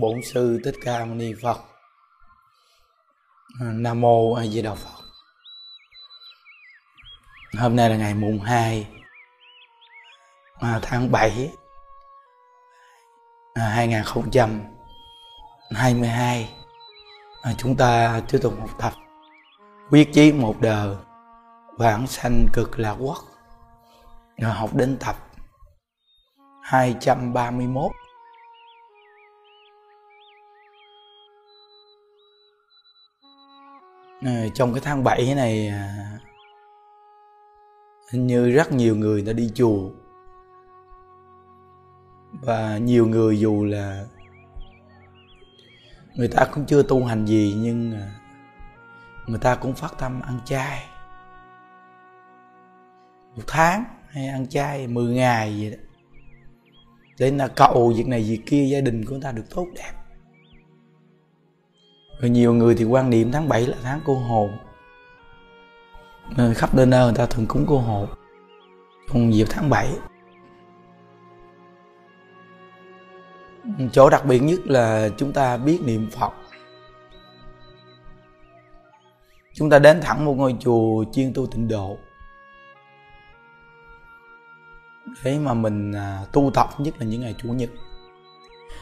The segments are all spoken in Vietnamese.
Bổn sư Thích Ca Mâu Ni Phật. Nam mô A Di Đà Phật. Hôm nay là ngày mùng 2 à, tháng 7 2022. À, à, chúng ta tiếp tục học tập quyết chí một đời, vãng sanh cực lạc quốc. Học đến tập 231 Ờ, trong cái tháng 7 này à, hình như rất nhiều người đã đi chùa. Và nhiều người dù là người ta cũng chưa tu hành gì, nhưng à, người ta cũng phát tâm ăn chay. Một tháng hay ăn chay 10 ngày gì đó. Để là cầu việc này việc kia gia đình của người ta được tốt đẹp rồi nhiều người thì quan niệm tháng 7 là tháng cô hồn. Khắp nơi nơi người ta thường cúng cô hồn. Trong dịp tháng 7 chỗ đặc biệt nhất là chúng ta biết niệm phật. Chúng ta đến thẳng một ngôi chùa chuyên tu tịnh độ. Để mà mình à, tu tập nhất là những ngày chủ nhật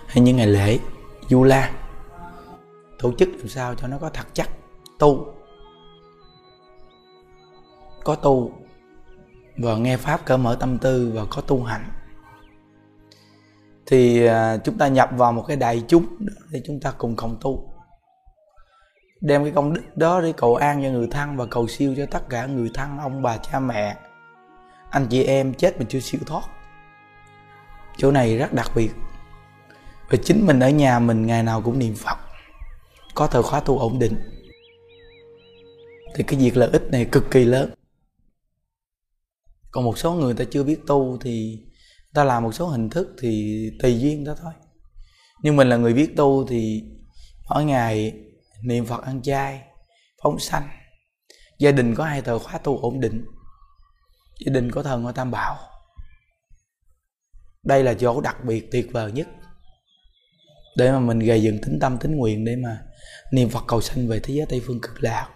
hay những ngày lễ, du lan tổ chức làm sao cho nó có thật chắc. Tu. Có tu và nghe pháp cởi mở tâm tư và có tu hành. Thì à, chúng ta nhập vào một cái đại chúng để chúng ta cùng cộng tu. Đem cái công đức đó để cầu an cho người thân và cầu siêu cho tất cả người thân, ông bà, cha, mẹ. Anh chị em chết mà chưa siêu thoát. Chỗ này rất đặc biệt. Và chính mình ở nhà mình ngày nào cũng niệm phật có thời khóa tu ổn định. Thì cái việc lợi ích này cực kỳ lớn. Còn một số người ta chưa biết tu thì ta làm một số hình thức thì tùy duyên đó thôi. Nhưng mình là người biết tu thì mỗi ngày niệm phật ăn chay, phóng sanh. Gia đình có hai tờ khóa tu ổn định. Gia đình có thần ngôi tam bảo. Đây là chỗ đặc biệt tuyệt vời nhất để mà mình gây dựng tính tâm, tính nguyện để mà niệm phật cầu sanh về thế giới tây phương cực lạc.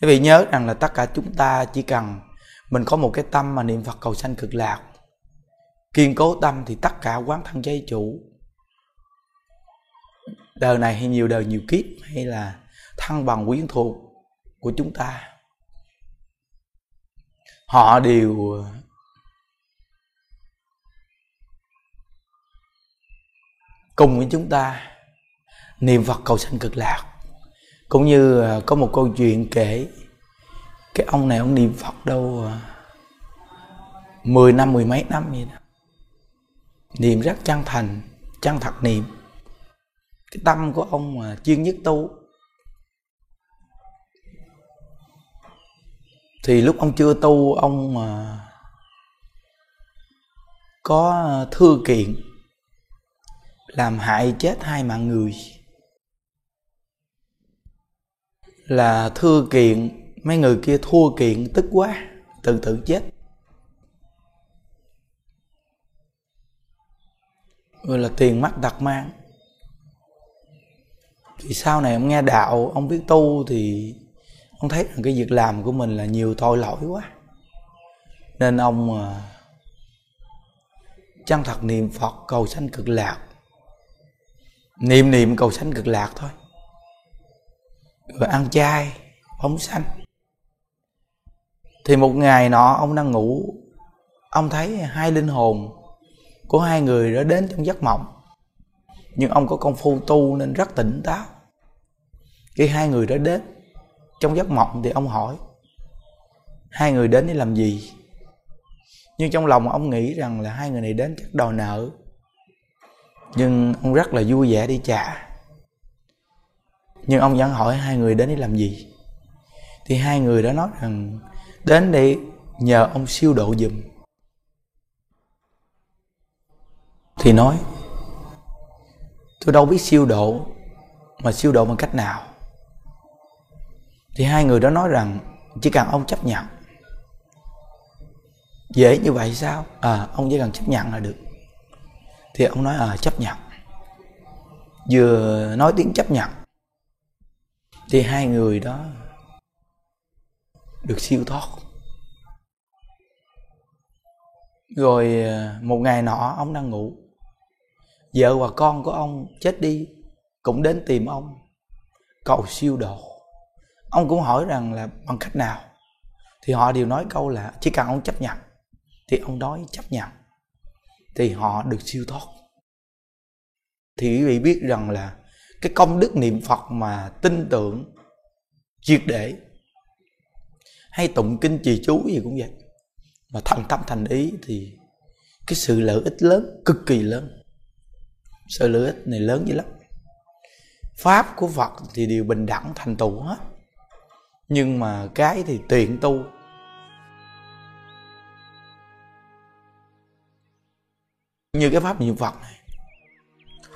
Quý vị nhớ rằng là tất cả chúng ta chỉ cần mình có một cái tâm mà niệm phật cầu sanh cực lạc, kiên cố tâm thì tất cả quán thân giấy chủ. Đời này hay nhiều đời nhiều kiếp hay là thân bằng quyến thuộc của chúng ta, họ đều cùng với chúng ta. Niệm phật cầu sanh cực lạc cũng như à, có một câu chuyện kể, cái ông này ông niệm phật đâu à, mười năm, mười mấy năm vậy đó. Niệm rất chân thành, chân thật niệm. Cái tâm của ông mà chuyên nhất tu. Thì lúc ông chưa tu, ông mà có à, thư kiện, làm hại chết hai mạng người là thưa kiện. Mấy người kia thua kiện tức quá tự tử chết. Rồi là tiền mắt đặt mang. Thì sau này ông nghe đạo, ông biết tu thì ông thấy rằng cái việc làm của mình là nhiều tội lỗi quá. Nên ông à, chân thật niệm phật cầu sanh cực lạc. Niệm niệm cầu sanh cực lạc thôi rồi ăn chay phóng sanh thì một ngày nọ, ông đang ngủ. Ông thấy hai linh hồn của hai người đã đến trong giấc mộng. Nhưng ông có công phu tu nên rất tỉnh táo. Khi hai người đó đến trong giấc mộng thì ông hỏi, hai người đến để làm gì? Nhưng trong lòng ông nghĩ rằng là hai người này đến chắc đòi nợ. Nhưng ông rất là vui vẻ đi trả nhưng ông vẫn hỏi hai người đến để làm gì? Thì hai người đã nói rằng, đến để nhờ ông siêu độ giùm. Thì nói, tôi đâu biết siêu độ, mà siêu độ bằng cách nào? Thì hai người đó nói rằng, chỉ cần ông chấp nhận. Dễ như vậy sao? À ông chỉ cần chấp nhận là được. Thì ông nói à chấp nhận. Vừa nói tiếng chấp nhận thì hai người đó được siêu thoát. Rồi à, một ngày nọ ông đang ngủ. Vợ và con của ông chết đi, cũng đến tìm ông, cầu siêu độ. Ông cũng hỏi rằng là bằng cách nào? Thì họ đều nói câu là chỉ cần ông chấp nhận, thì ông nói chấp nhận, thì họ được siêu thoát. Thì quý vị biết rằng là cái công đức niệm phật mà tin tưởng triệt để, hay tụng kinh trì chú gì cũng vậy. Mà thành tâm thành ý thì cái sự lợi ích lớn, cực kỳ lớn. Sự lợi ích này lớn dữ lắm. Pháp của phật thì đều bình đẳng, thành tựu hết. Nhưng mà cái thì tiện tu. Như cái pháp niệm phật này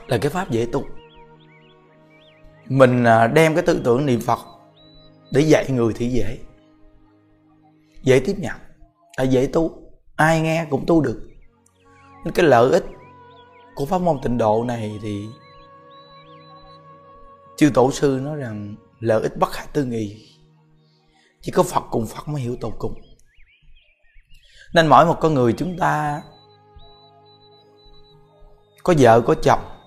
là cái pháp dễ tu mình à, đem cái tư tưởng niệm phật để dạy người thì dễ. Dễ tiếp nhận là dễ tu. Ai nghe cũng tu được. Nên cái lợi ích của pháp môn tịnh độ này thì chư tổ sư nói rằng lợi ích bất khả tư nghị. Chỉ có phật cùng phật mới hiểu tột cùng. Nên mỗi một con người chúng ta có vợ, có chồng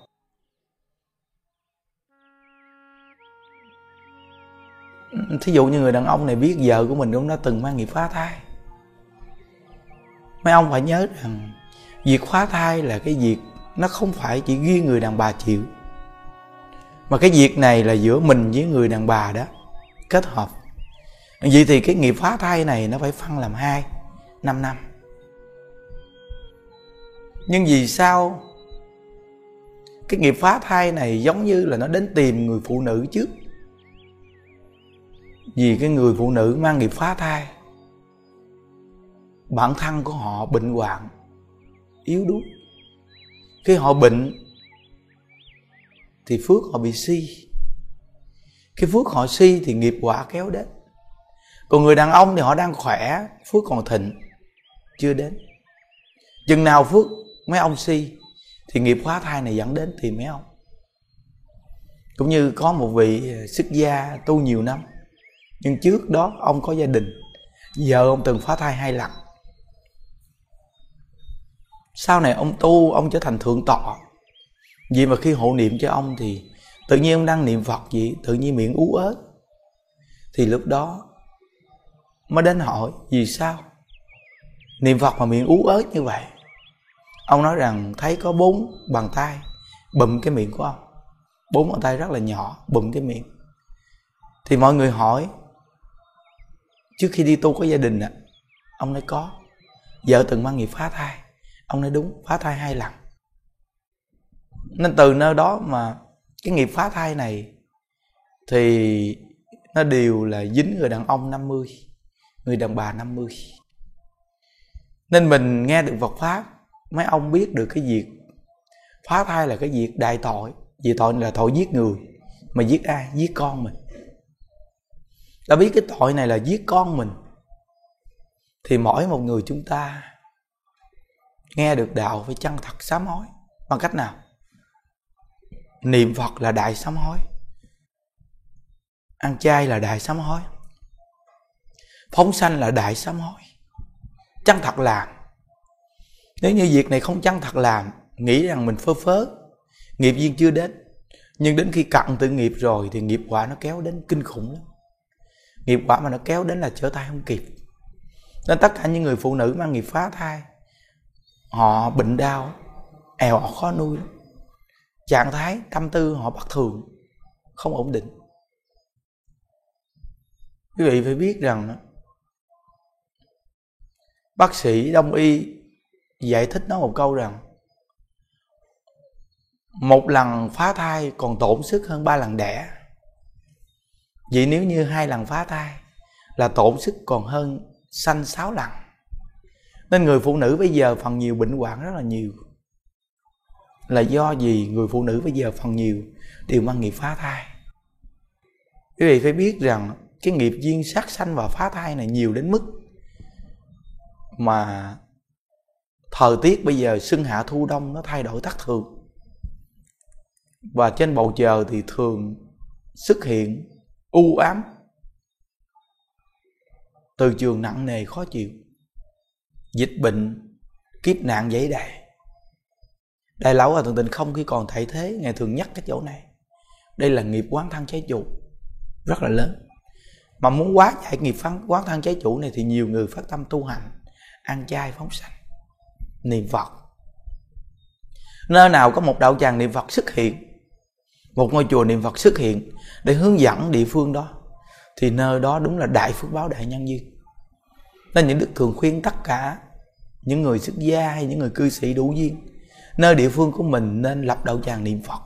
thí dụ như người đàn ông này biết vợ của mình cũng đã từng mang nghiệp phá thai. Mấy ông phải nhớ rằng, việc phá thai là cái việc nó không phải chỉ riêng người đàn bà chịu, mà cái việc này là giữa mình với người đàn bà đó kết hợp. Vậy thì cái nghiệp phá thai này nó phải phân làm hai, năm năm. Nhưng vì sao cái nghiệp phá thai này giống như là nó đến tìm người phụ nữ trước? Vì cái người phụ nữ mang nghiệp phá thai, bản thân của họ bệnh hoạn, yếu đuối. Khi họ bệnh, thì phước họ bị si. Khi phước họ si thì nghiệp quả kéo đến. Còn người đàn ông thì họ đang khỏe, phước còn thịnh, chưa đến. Chừng nào phước mấy ông si, thì nghiệp hóa thai này dẫn đến thì mấy ông. Cũng như có một vị ờ, xuất gia tu nhiều năm nhưng trước đó ông có gia đình. Giờ ông từng phá thai hai lần. Sau này ông tu, ông trở thành thượng tọa. Vì mà khi hộ niệm cho ông thì tự nhiên ông đang niệm phật gì tự nhiên miệng ú ớt thì lúc đó mới đến hỏi, vì sao? Niệm phật mà miệng ú ớt như vậy? Ông nói rằng, thấy có bốn bàn tay, bụm cái miệng của ông. Bốn bàn tay rất là nhỏ, bụm cái miệng. Thì mọi người hỏi trước khi đi tu có gia đình à ông nói có. Vợ từng mang nghiệp phá thai. Ông nói đúng, phá thai hai lần. Nên từ nơi đó mà cái nghiệp phá thai này thì nó đều là dính người đàn ông 50 người đàn bà 50 nên mình nghe được Phật Pháp, mấy ông biết được cái việc phá thai là cái việc đại tội. Vì tội là tội giết người, mà giết ai? Giết con mình đã biết cái tội này là giết con mình. Thì mỗi một người chúng ta nghe được đạo phải chân thật sám hối? Bằng cách nào? Niệm phật là đại sám hối. Ăn chay là đại sám hối. Phóng sanh là đại sám hối. Chân thật làm? Nếu như việc này không chân thật làm, nghĩ rằng mình phơ phớ, nghiệp duyên chưa đến. Nhưng đến khi cặn tự nghiệp rồi thì nghiệp quả nó kéo đến kinh khủng lắm nghiệp quả mà nó kéo đến là trở tay không kịp. Nên tất cả những người phụ nữ mang nghiệp phá thai, họ bệnh đau èo họ khó nuôi lắm. Trạng thái tâm tư họ bất thường, không ổn định. Quý vị phải biết rằng bác sĩ, đông y giải thích nó một câu rằng, một lần phá thai còn tổn sức hơn ba lần đẻ vậy nếu như hai lần phá thai là tổn sức còn hơn sanh sáu lần, nên người phụ nữ bây giờ phần nhiều bệnh hoạn rất là nhiều. Là do gì người phụ nữ bây giờ phần nhiều đều mang nghiệp phá thai. Quý vị phải biết rằng cái nghiệp duyên sát sanh và phá thai này nhiều đến mức mà thời tiết bây giờ xuân hạ thu đông nó thay đổi thất thường. Và trên bầu trời thì thường xuất hiện u ám. Từ trường nặng nề khó chịu, dịch bệnh kiếp nạn dãy đầy đại lão và thượng tình không khi còn thay thế, ngài thường nhắc cái chỗ này. Đây là nghiệp quán thân trái chủ, rất là lớn. Mà muốn quá giải nghiệp phán, quán thân trái chủ này thì nhiều người phát tâm tu hành, ăn chay, phóng sanh. Niệm phật. Nơi nào có một đạo tràng niệm phật xuất hiện, một ngôi chùa niệm phật xuất hiện để hướng dẫn địa phương đó thì nơi đó đúng là đại phước báo đại nhân duyên nên những đức thường khuyên tất cả những người xuất gia hay những người cư sĩ đủ duyên. Nơi địa phương của mình nên lập đạo tràng niệm phật.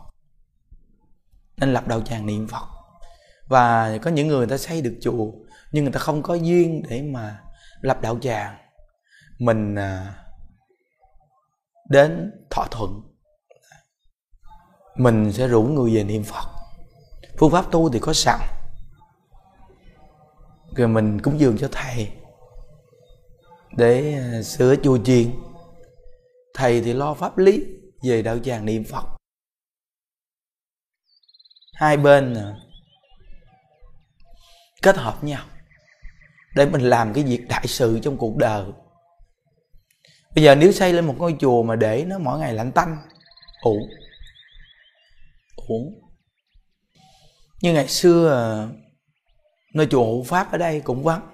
Nên lập đạo tràng niệm phật. Và có những người, người ta xây được chùa nhưng người ta không có duyên để mà lập đạo tràng. Mình à, đến thỏa thuận. Mình sẽ rủ người về niệm phật phương pháp tu thì có sẵn. Rồi mình cúng dường cho thầy để à, sửa chùa chiền. Thầy thì lo pháp lý về đạo tràng niệm phật. Hai bên à, kết hợp nhau để mình làm cái việc đại sự trong cuộc đời. Bây giờ nếu xây lên một ngôi chùa mà để nó mỗi ngày lạnh tanh, ủ, uổng như ngày xưa à, nơi chùa hộ pháp ở đây cũng vắng.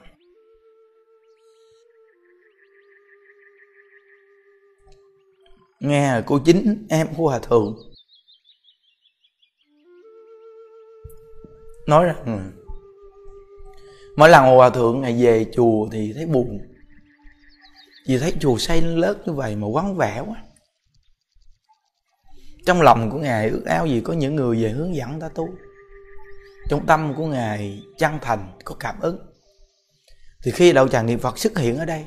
Nghe cô chính, em của hòa thượng, nói rằng ừ, mỗi lần hòa thượng ngày về chùa thì thấy buồn. Vì thấy chùa xây lớn như vậy mà vắng vẻ quá. Trong lòng của ngài ước ao gì có những người về hướng dẫn ta tu trong tâm của ngài chân thành, có cảm ứng. Thì khi đạo tràng niệm phật xuất hiện ở đây,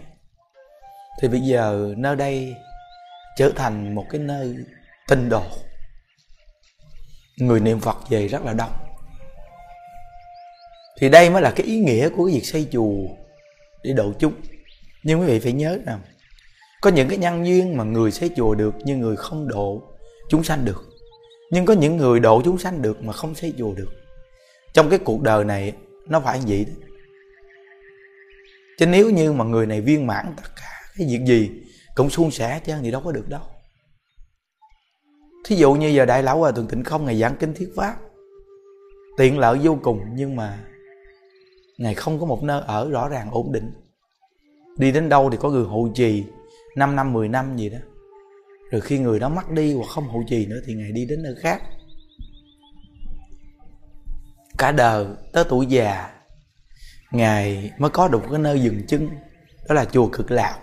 thì bây giờ nơi đây trở thành một cái nơi tinh đồ người niệm phật về rất là đông. Thì đây mới là cái ý nghĩa của cái việc xây chùa để độ chúng. Nhưng quý vị phải nhớ rằng, có những cái nhân duyên mà người xây chùa được nhưng người không độ chúng sanh được. Nhưng có những người độ chúng sanh được mà không xây chùa được trong cái cuộc đời này, nó phải như vậy đấy chứ nếu như mà người này viên mãn tất cả cái việc gì, cũng suôn sẻ chứ thì đâu có được đâu. Thí dụ như giờ đại lão hòa thượng tịnh không ngày giảng kinh thuyết pháp, tiện lợi vô cùng nhưng mà ngài không có một nơi ở rõ ràng ổn định. Đi đến đâu thì có người hộ trì 5 năm 10 năm gì đó. Rồi khi người đó mất đi hoặc không hộ trì nữa thì ngài đi đến nơi khác cả đời tới tuổi già, ngài mới có được cái nơi dừng chân, đó là chùa cực lạc.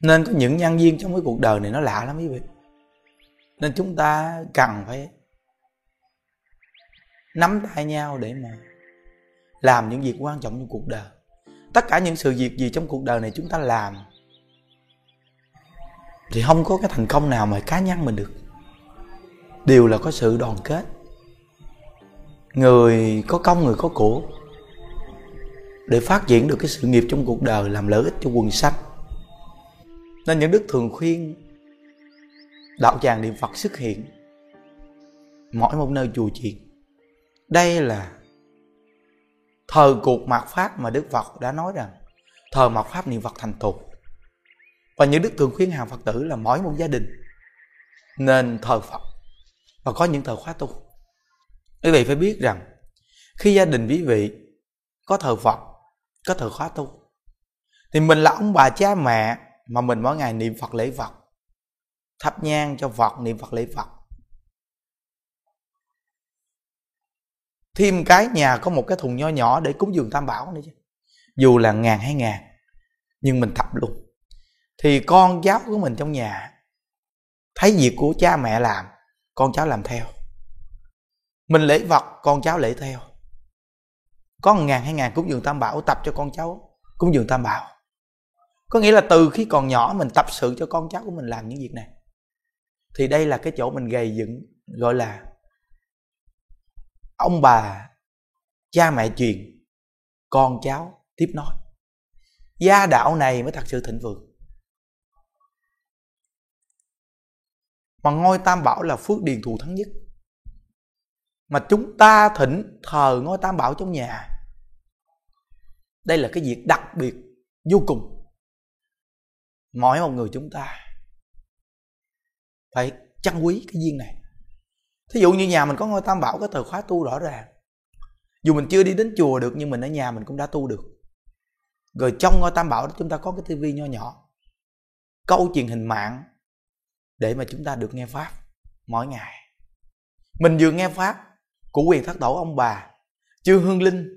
Nên có những nhân viên trong cái cuộc đời này nó lạ lắm quý vị. Nên chúng ta cần phải nắm tay nhau để mà làm những việc quan trọng trong cuộc đời. Tất cả những sự việc gì trong cuộc đời này chúng ta làm thì không có cái thành công nào mà cá nhân mình được đều là có sự đoàn kết. Người có công, người có của. Để phát triển được cái sự nghiệp trong cuộc đời, làm lợi ích cho quần sanh. Nên những đức thường khuyên, đạo tràng niệm phật xuất hiện. Mỗi một nơi chùa chiền. Đây là thời cuộc mạt pháp mà đức phật đã nói rằng, thời mạt pháp niệm phật thành tục và những đức thường khuyên hàng phật tử là mỗi một gia đình nên thờ phật và có những thờ khóa tu. Quý vị phải biết rằng, khi gia đình quý vị có thờ phật, có thờ khóa tu, thì mình là ông bà cha mẹ mà mình mỗi ngày niệm phật lễ phật, thắp nhang cho phật, niệm phật lễ phật. Thêm cái nhà có một cái thùng nho nhỏ để cúng dường tam bảo nữa chứ. Dù là ngàn hay ngàn, nhưng mình thắp luôn. Thì con cháu của mình trong nhà thấy việc của cha mẹ làm con cháu làm theo. Mình lễ vật, con cháu lễ theo. Có một ngàn, hai ngàn cúng dường tam bảo tập cho con cháu, cúng dường tam bảo. Có nghĩa là từ khi còn nhỏ mình tập sự cho con cháu của mình làm những việc này. Thì đây là cái chỗ mình gầy dựng, gọi là ông bà, cha mẹ truyền, con cháu tiếp nối. Gia đạo này mới thật sự thịnh vượng. Mà ngôi tam bảo là phước điền thù thắng nhất. Mà chúng ta thỉnh thờ ngôi tam bảo trong nhà. Đây là cái việc đặc biệt, vô cùng. Mỗi một người chúng ta phải trân quý cái duyên này. Thí dụ như nhà mình có ngôi tam bảo có từ khóa tu rõ ràng. Dù mình chưa đi đến chùa được, nhưng mình ở nhà mình cũng đã tu được. Rồi trong ngôi tam bảo đó chúng ta có cái tivi nho nhỏ. Câu truyền hình mạng để mà chúng ta được nghe pháp mỗi ngày. Mình vừa nghe pháp của quyền thất tổ ông bà chư hương linh,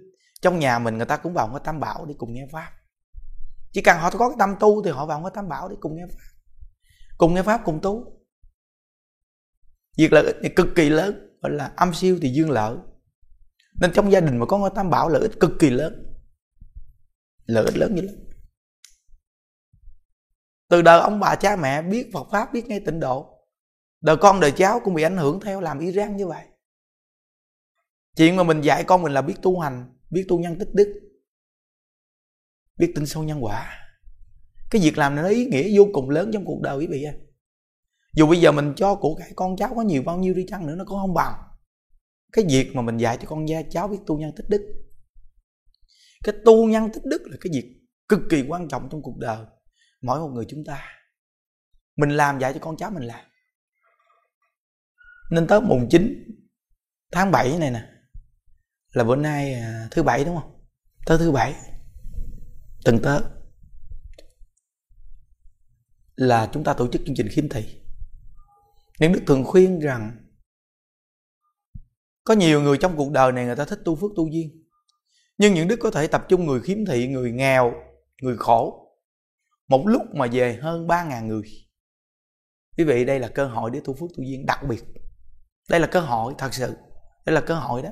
trong nhà mình người ta cũng vào cái tam bảo để cùng nghe pháp. Chỉ cần họ có cái tâm tu thì họ vào cái tam bảo để cùng nghe pháp. Cùng nghe pháp, cùng tu. Việc lợi ích này cực kỳ lớn, gọi là âm siêu thì dương lợi. Nên trong gia đình mà có ngôi tam bảo, lợi ích cực kỳ lớn. Lợi ích lớn như lắm từ đời ông bà cha mẹ biết Phật pháp, biết ngay tịnh độ. Đời con, đời cháu cũng bị ảnh hưởng theo làm Iran như vậy. Chuyện mà mình dạy con mình là biết tu hành, biết tu nhân tích đức, biết tin sâu nhân quả. Cái việc làm này nó ý nghĩa vô cùng lớn trong cuộc đời quý vị ơi. Dù bây giờ mình cho của cải con cháu có nhiều, bao nhiêu đi chăng nữa, nó cũng không bằng. Cái việc mà mình dạy cho con gia cháu biết tu nhân tích đức. Cái tu nhân tích đức là cái việc cực kỳ quan trọng trong cuộc đời mỗi một người chúng ta. Mình làm dạy cho con cháu mình làm. Nên tới mùng 9 tháng 7 này nè, là bữa nay à, thứ bảy đúng không? Tới thứ bảy, tuần tới, là chúng ta tổ chức chương trình khiếm thị. Những đức thường khuyên rằng có nhiều người trong cuộc đời này người ta thích tu phước tu duyên, nhưng những đức có thể tập trung người khiếm thị, người nghèo, người khổ một lúc mà về hơn 3.000 người. Quý vị, đây là cơ hội để tu phước tu duyên đặc biệt. Đây là cơ hội, thật sự, đây là cơ hội đó.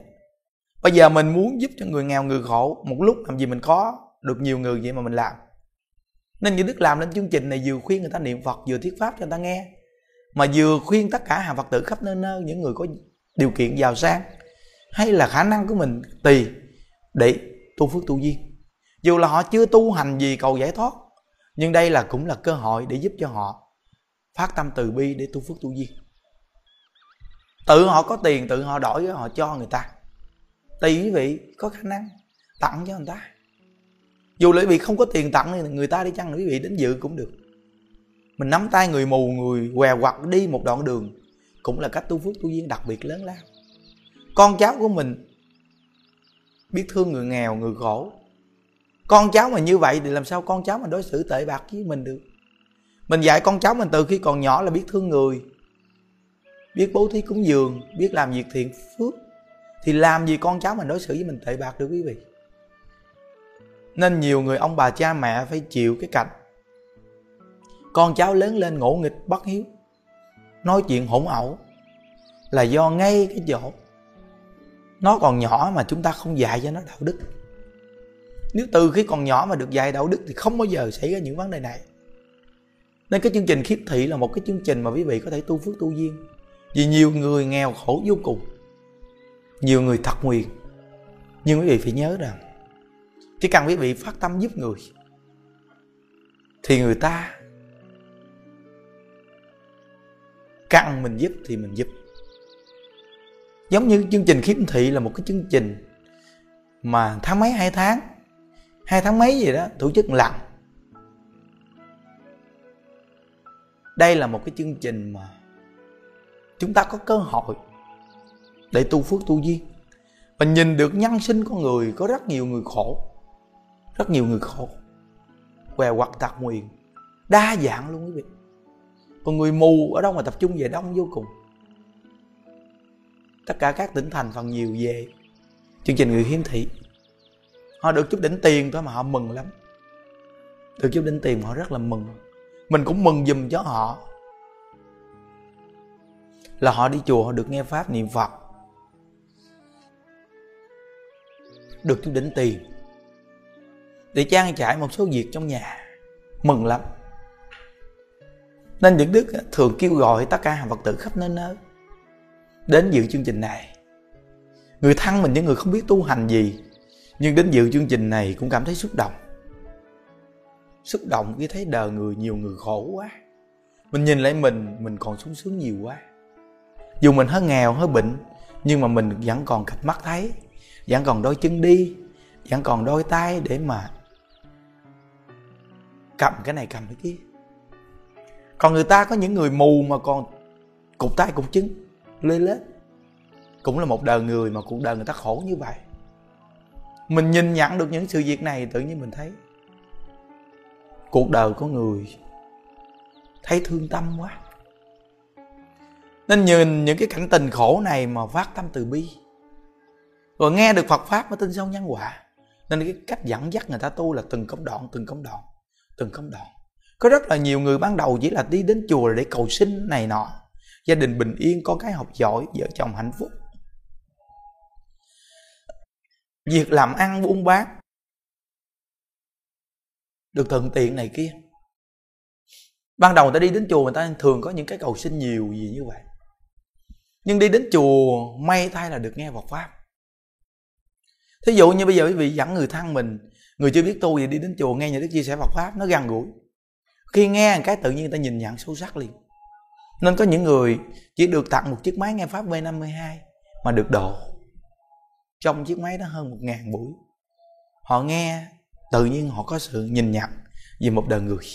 Bây giờ mình muốn giúp cho người nghèo, người khổ một lúc, làm gì mình có được nhiều người vậy mà mình làm. Nên như đức làm lên chương trình này, vừa khuyên người ta niệm phật, vừa thuyết pháp cho người ta nghe. Mà vừa khuyên tất cả hàng phật tử khắp nơi nơi, những người có điều kiện giàu sang, hay là khả năng của mình tùy để tu phước tu duyên dù là họ chưa tu hành gì cầu giải thoát nhưng đây là cũng là cơ hội để giúp cho họ phát tâm từ bi để tu phước tu duyên. Tự họ có tiền, tự họ đổi họ cho người ta. Tùy quý vị, có khả năng tặng cho người ta. Dù là quý vị không có tiền tặng thì người ta đi chăng quý vị đến dự cũng được. Mình nắm tay người mù, người què quặt đi một đoạn đường cũng là cách tu phước tu duyên đặc biệt lớn lao. Con cháu của mình biết thương người nghèo, người khổ con cháu mà như vậy thì làm sao con cháu mà đối xử tệ bạc với mình được? Mình dạy con cháu mình từ khi còn nhỏ là biết thương người, biết bố thí cúng dường, biết làm việc thiện phước. Thì làm gì con cháu mình đối xử với mình tệ bạc được quý vị? Nên nhiều người ông bà cha mẹ phải chịu cái cảnh, con cháu lớn lên ngỗ nghịch, bất hiếu. Nói chuyện hỗn ẩu là do ngay cái chỗ, nó còn nhỏ mà chúng ta không dạy cho nó đạo đức nếu từ khi còn nhỏ mà được dạy đạo đức thì không bao giờ xảy ra những vấn đề này. Nên cái chương trình khiếp thị là một cái chương trình mà quý vị có thể tu phước tu duyên. Vì nhiều người nghèo khổ vô cùng. Nhiều người thật nguyền. Nhưng quý vị phải nhớ rằng, chỉ cần quý vị phát tâm giúp người, thì người ta cần mình giúp thì mình giúp. Giống như chương trình khiếm thị là một cái chương trình mà tháng mấy, hai tháng hai tháng mấy gì đó, tổ chức lần. Đây là một cái chương trình mà chúng ta có cơ hội để tu phước tu duyên. Và nhìn được nhân sinh con người, có rất nhiều người khổ, rất nhiều người khổ. Què quặt tạc nguyền đa dạng luôn quý vị. Còn người mù ở đâu mà tập trung về đông vô cùng. Tất cả các tỉnh thành phần nhiều về. Chương trình người hiếm thị họ được chút đỉnh tiền thôi mà họ mừng lắm. Được chút đỉnh tiền mà họ rất là mừng. Mình cũng mừng giùm cho họ. Là họ đi chùa, họ được nghe pháp niệm phật. Được chút đỉnh tiền. Để trang trải một số việc trong nhà. Mừng lắm. Nên những đức thường kêu gọi tất cả hàng phật tử khắp nơi nơi. Đến dự chương trình này. Người thân mình, những người không biết tu hành gì nhưng đến dự chương trình này cũng cảm thấy xúc động. Xúc động khi thấy đời người nhiều người khổ quá. Mình nhìn lại mình mình còn sung sướng nhiều quá. Dù mình hơi nghèo hơi bệnh, nhưng mà mình vẫn còn cặp mắt thấy, vẫn còn đôi chân đi, vẫn còn đôi tay để mà cầm cái này cầm cái kia. Còn người ta có những người mù mà còn cục tay cục chân, lê lết. Cũng là một đời người mà cuộc đời người ta khổ như vậy mình nhìn nhận được những sự việc này, tự nhiên mình thấy cuộc đời của người thấy thương tâm quá. Nên nhìn những cái cảnh tình khổ này mà phát tâm từ bi. Rồi nghe được Phật pháp mới tin sâu nhân quả. Nên cái cách dẫn dắt người ta tu là từng công đoạn, từng công đoạn, từng công đoạn. Có rất là nhiều người ban đầu chỉ là đi đến chùa để cầu sinh này nọ. Gia đình bình yên, con cái học giỏi, vợ chồng hạnh phúc việc làm ăn buôn bán được thuận tiện này kia. Ban đầu người ta đi đến chùa người ta thường có những cái cầu xin nhiều gì như vậy. Nhưng đi đến chùa, may thay là được nghe Phật pháp. Thí dụ như bây giờ quý vị dẫn người thân mình, người chưa biết tu gì đi đến chùa nghe nhà đức chia sẻ Phật pháp, nó gần gũi. Khi nghe một cái tự nhiên người ta nhìn nhận sâu sắc liền. Nên có những người chỉ được tặng một chiếc máy nghe pháp V52 mà được độ trong chiếc máy đó hơn một ngàn buổi. Họ nghe, tự nhiên họ có sự nhìn nhận về một đời người.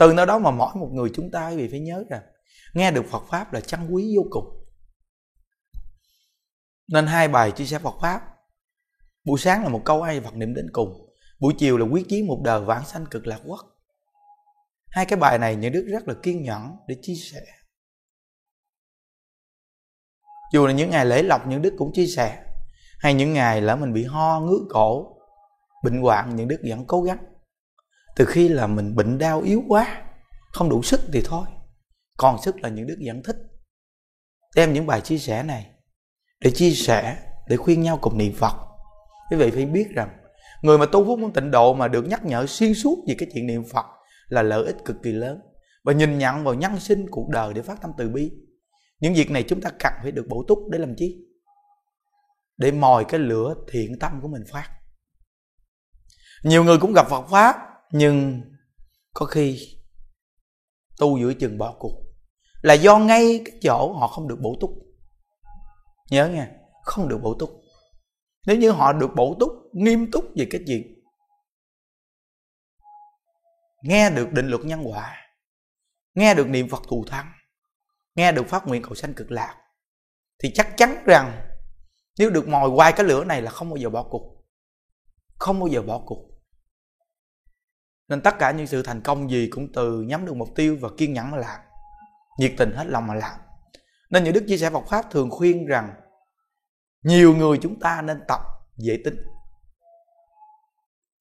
Từ nơi đó mà mỗi một người chúng ta quý vị phải nhớ rằng, nghe được Phật pháp là chân quý vô cùng. Nên hai bài chia sẻ Phật pháp. Buổi sáng là một câu ai Phật niệm đến cùng. Buổi chiều là quyết chí một đời vãng sanh cực lạc quốc. Hai cái bài này những đức rất là kiên nhẫn để chia sẻ. Dù là những ngày lễ lộc, những đức cũng chia sẻ hay những ngày là mình bị ho, ngứa cổ, bệnh hoạn, những đức vẫn cố gắng. Từ khi là mình bệnh đau yếu quá, không đủ sức thì thôi. Còn sức là những đức vẫn thích. Đem những bài chia sẻ này để chia sẻ, để khuyên nhau cùng niệm phật. Quý vị phải biết rằng, người mà tu phúc muốn tịnh độ mà được nhắc nhở xuyên suốt về cái chuyện niệm phật là lợi ích cực kỳ lớn. Và nhìn nhận vào nhân sinh, cuộc đời để phát tâm từ bi. Những việc này chúng ta cần phải được bổ túc để làm chi? Để mồi cái lửa thiện tâm của mình phát. Nhiều người cũng gặp Phật pháp, nhưng có khi tu giữa chừng bỏ cuộc. Là do ngay cái chỗ họ không được bổ túc. Nhớ nha, không được bổ túc. Nếu như họ được bổ túc, nghiêm túc về cái chuyện nghe được định luật nhân quả, nghe được niệm phật thù thắng, nghe được phát nguyện cầu sanh cực lạc, thì chắc chắn rằng nếu được mồi quay cái lửa này là không bao giờ bỏ cuộc. Không bao giờ bỏ cuộc. Nên tất cả những sự thành công gì cũng từ nhắm được mục tiêu và kiên nhẫn mà làm. Nhiệt tình hết lòng mà làm. Nên những đức chia sẻ Phật pháp thường khuyên rằng, nhiều người chúng ta nên tập dễ tính.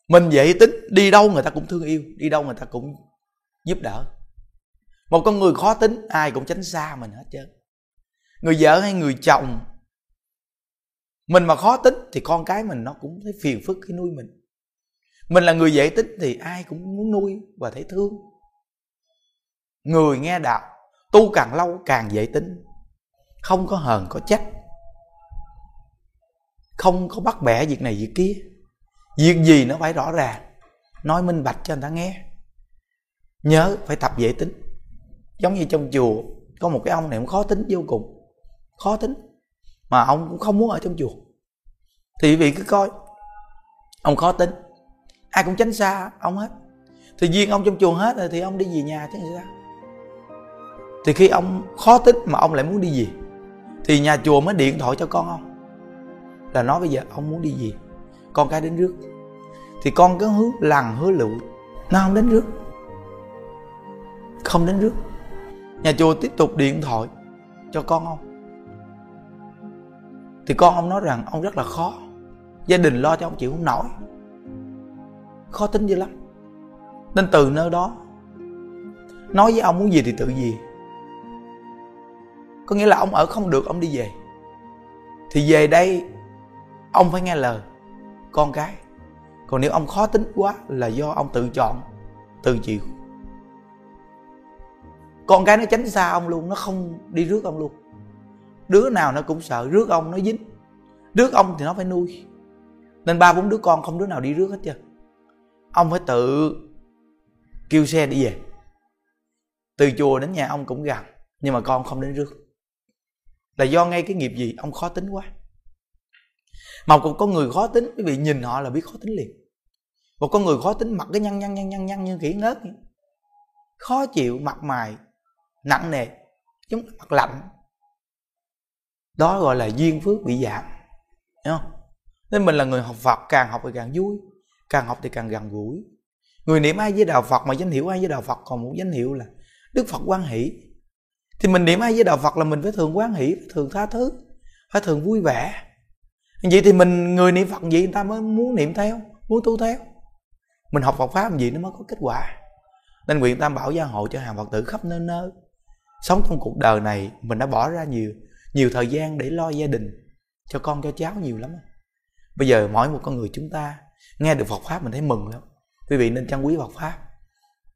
Mình dễ tính, đi đâu người ta cũng thương yêu, đi đâu người ta cũng giúp đỡ. Một con người khó tính, ai cũng tránh xa mình hết trơn. Người vợ hay người chồng mình mà khó tính thì con cái mình nó cũng thấy phiền phức khi nuôi mình. Mình là người dễ tính thì ai cũng muốn nuôi và thấy thương. Người nghe đạo, tu càng lâu càng dễ tính. Không có hờn, có trách. Không có bắt bẻ việc này việc kia. Việc gì nó phải rõ ràng, nói minh bạch cho người ta nghe. Nhớ phải tập dễ tính. Giống như trong chùa, có một cái ông này cũng khó tính vô cùng. Khó tính mà ông cũng không muốn ở trong chùa. Thì vị cứ coi. Ông khó tính. Ai cũng tránh xa ông hết. Thì duyên ông trong chùa hết rồi thì ông đi về nhà chứ sao thì khi ông khó tính mà ông lại muốn đi về thì nhà chùa mới điện thoại cho con ông. Là nói bây giờ ông muốn đi về con cái đến rước. Thì con cứ hứa lằn hứa lụ, nó không đến rước. Không đến rước. Nhà chùa tiếp tục điện thoại cho con ông thì con ông nói rằng ông rất là khó. Gia đình lo cho ông chịu không nổi. Khó tính dữ lắm. Nên từ nơi đó, nói với ông muốn gì thì tự gì. Có nghĩa là ông ở không được, ông đi về. Thì về đây, ông phải nghe lời con cái. Còn nếu ông khó tính quá là do ông tự chọn, tự chịu. Con cái nó tránh xa ông luôn, nó không đi rước ông luôn đứa nào nó cũng sợ, rước ông nó dính. Rước ông thì nó phải nuôi. Nên ba bốn đứa con không đứa nào đi rước hết trơn. Ông phải tự kêu xe đi về. Từ chùa đến nhà ông cũng gần, nhưng mà con không đến rước. Là do ngay cái nghiệp gì, ông khó tính quá. Mà cũng có người khó tính, quý vị nhìn họ là biết khó tính liền. Một con người khó tính mặt cái nhăn nhăn nhăn nhăn nhăn như khỉ ngớt. Khó chịu, mặt mày nặng nề, giống mặt lạnh đó gọi là duyên phước bị giảm, Hiểu không? Nên mình là người học phật, càng học thì càng vui, càng học thì càng gần gũi. Người niệm ai với đạo phật mà danh hiệu ai với đạo phật còn một danh hiệu là đức phật quan hỷ. Thì mình niệm ai với đạo phật là mình phải thường quan hỷ, phải thường tha thứ, phải thường vui vẻ. Vậy thì mình, người niệm phật gì người ta mới muốn niệm theo, muốn tu theo. Mình học Phật pháp làm gì nó mới có kết quả. Nên nguyện tam bảo gia hộ cho hàng Phật tử khắp nơi nơi. Sống trong cuộc đời này mình đã bỏ ra nhiều nhiều thời gian để lo gia đình, cho con, cho cháu nhiều lắm bây giờ mỗi một con người chúng ta nghe được Phật pháp mình thấy mừng lắm. Quý vị nên trân quý Phật pháp.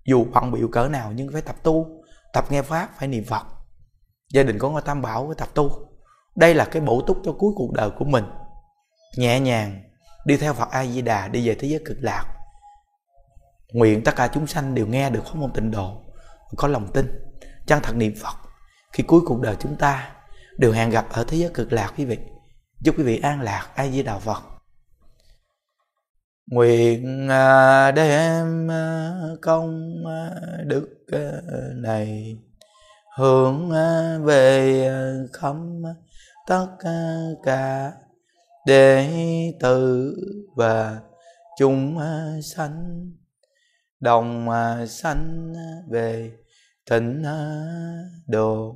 Dù bận biểu cỡ nào nhưng phải tập tu, tập nghe pháp, phải niệm Phật. Gia đình có ngôi tam bảo, phải tập tu. Đây là cái bổ túc cho cuối cuộc đời của mình. Nhẹ nhàng, đi theo Phật A Di Đà đi về thế giới cực lạc. Nguyện tất cả chúng sanh đều nghe được pháp môn tịnh độ, có lòng tin, chân thật niệm phật. Khi cuối cuộc đời chúng ta đều hẹn gặp ở thế giới cực lạc quý vị. Chúc quý vị an lạc ai di đạo phật. Nguyện à, đem à, công à, đức này hướng về khắp tất cả đệ tử và chúng sanh. Đồng sanh về thịnh độ.